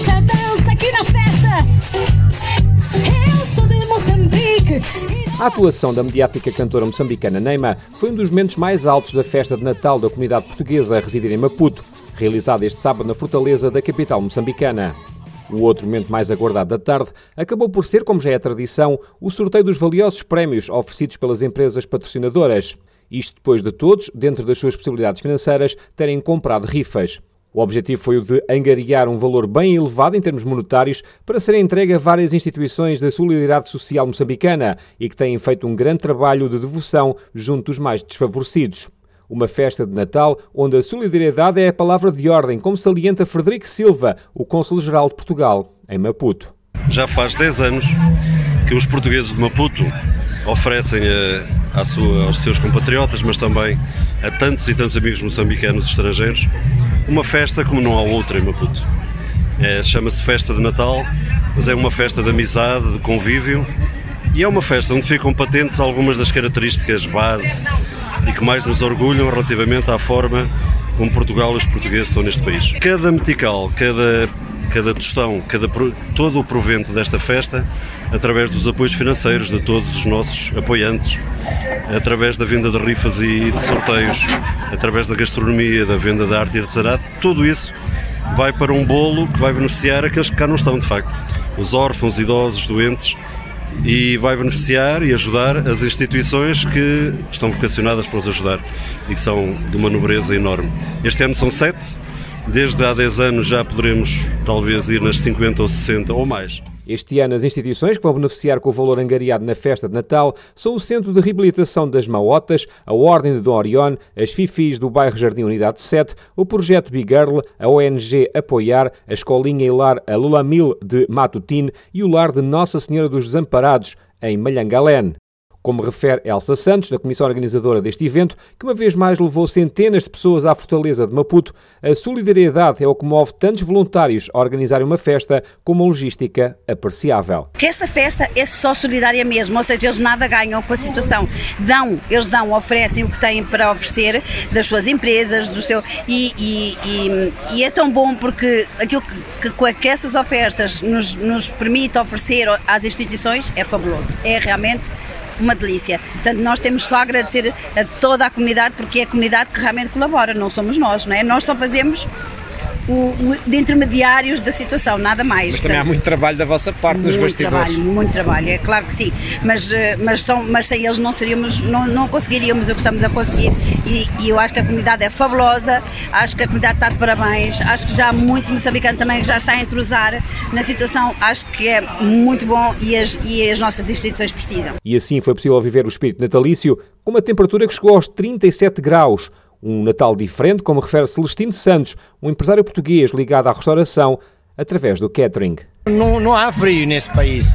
dança aqui na festa. Eu sou de Moçambique. A atuação da mediática cantora moçambicana Neima foi um dos momentos mais altos da festa de Natal da comunidade portuguesa a residir em Maputo, realizada este sábado na fortaleza da capital moçambicana. O outro momento mais aguardado da tarde acabou por ser, como já é tradição, o sorteio dos valiosos prémios oferecidos pelas empresas patrocinadoras. Isto depois de todos, dentro das suas possibilidades financeiras, terem comprado rifas. O objetivo foi o de angariar um valor bem elevado em termos monetários para ser entregue a várias instituições da solidariedade social moçambicana e que têm feito um grande trabalho de devoção junto dos mais desfavorecidos. Uma festa de Natal onde a solidariedade é a palavra de ordem, como salienta Frederico Silva, o Cônsul-Geral de Portugal, em Maputo. Já faz 10 anos que os portugueses de Maputo oferecem a, a sua, aos seus compatriotas, mas também a tantos e tantos amigos moçambicanos estrangeiros, uma festa como não há outra em Maputo. É, Chama-se Festa de Natal, mas é uma festa de amizade, de convívio e é uma festa onde ficam patentes algumas das características base e que mais nos orgulham relativamente à forma como Portugal e os portugueses estão neste país. Cada metical, cada, cada tostão, cada, todo o provento desta festa, através dos apoios financeiros de todos os nossos apoiantes, através da venda de rifas e de sorteios, através da gastronomia, da venda de arte e artesanato, tudo isso vai para um bolo que vai beneficiar aqueles que cá não estão, de facto. Os órfãos, idosos, doentes, e vai beneficiar e ajudar as instituições que estão vocacionadas para os ajudar e que são de uma nobreza enorme. Este ano são sete, desde há 10 anos já poderemos talvez ir nas 50 ou 60 ou mais. Este ano, as instituições que vão beneficiar com o valor angariado na festa de Natal são o Centro de Reabilitação das Maotas, a Ordem de Dom Orion, as FIFIs do bairro Jardim Unidade 7, o Projeto Big Girl, a ONG Apoiar, a Escolinha e Lar a Lulamil de Matutine e o Lar de Nossa Senhora dos Desamparados, em Malhangalén como refere Elsa Santos, da comissão organizadora deste evento, que uma vez mais levou centenas de pessoas à fortaleza de Maputo, a solidariedade é o que move tantos voluntários a organizarem uma festa com uma logística apreciável. Que esta festa é só solidária mesmo, ou seja, eles nada ganham com a situação. Dão, eles dão, oferecem o que têm para oferecer das suas empresas, do seu. E, e, e, e é tão bom porque aquilo que, que, que essas ofertas nos, nos permite oferecer às instituições é fabuloso. É realmente uma delícia. Portanto, nós temos só a agradecer a toda a comunidade, porque é a comunidade que realmente colabora, não somos nós, não é? Nós só fazemos o, o, de intermediários da situação, nada mais. Mas também há muito trabalho da vossa parte nos bastidores. Trabalho, muito trabalho, é claro que sim, mas, eh, mas, são, mas sem eles não seríamos, não, não conseguiríamos o que estamos a conseguir e, e, eu acho que a comunidade é fabulosa, acho que a comunidade está de parabéns, acho que já há muito moçambicano também já está a entrosar na situação, acho que é muito bom e as, e as nossas instituições precisam. E assim foi possível viver o espírito natalício com uma temperatura que chegou aos 37 graus, um Natal diferente, como refere Celestino Santos, um empresário português ligado à restauração através do catering. Não, não há frio nesse país.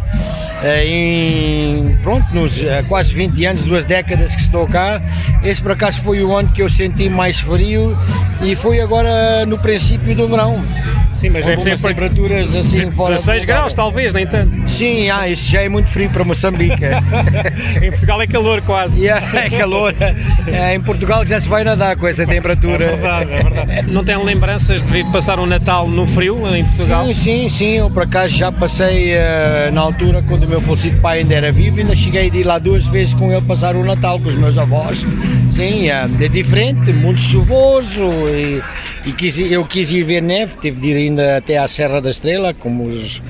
Eh, em, pronto, nos há quase 20 anos, duas décadas que estou cá, este por acaso foi o ano que eu senti mais frio e foi agora no princípio do verão. Sim, mas deve ser temperaturas assim 16 graus, talvez, nem tanto. Sim, ah, isso já é muito frio para Moçambique. em Portugal é calor quase. Yeah, é calor. É, em Portugal já se vai nadar com essa temperatura. É verdade, é verdade. Não tem lembranças de passar um Natal no frio em Portugal? Sim, sim, sim. Eu por acaso já passei uh, na altura quando o meu falecido pai ainda era vivo, ainda cheguei de ir lá duas vezes com ele passar o Natal com os meus avós. Sim, é, é diferente, muito chuvoso e, e quis, eu quis ir ver neve, tive de ir ainda até à Serra da Estrela, como os,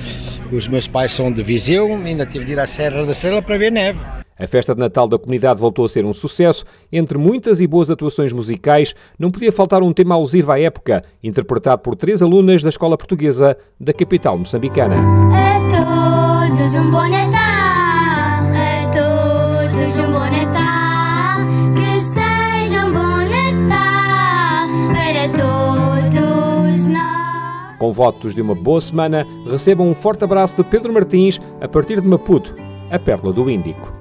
os meus pais são de Viseu, ainda tive de ir à Serra da Estrela para ver neve. A festa de Natal da comunidade voltou a ser um sucesso. Entre muitas e boas atuações musicais, não podia faltar um tema alusivo à época, interpretado por três alunas da escola portuguesa da capital moçambicana. A todos um bom Natal, Com votos de uma boa semana, recebam um forte abraço de Pedro Martins, a partir de Maputo, a Pérola do Índico.